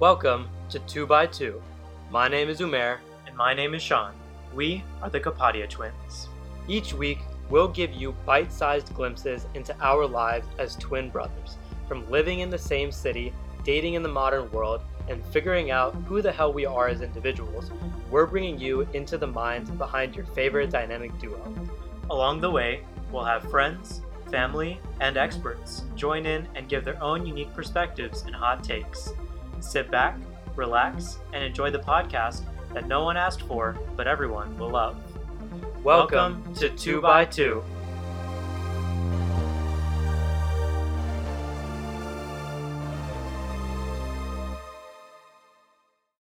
Welcome to 2 by 2 My name is Umair. And my name is Sean. We are the Kapadia twins. Each week, we'll give you bite sized glimpses into our lives as twin brothers. From living in the same city, dating in the modern world, and figuring out who the hell we are as individuals, we're bringing you into the minds behind your favorite dynamic duo. Along the way, we'll have friends, family, and experts join in and give their own unique perspectives and hot takes. Sit back, relax, and enjoy the podcast that no one asked for, but everyone will love. Welcome, to 2 by 2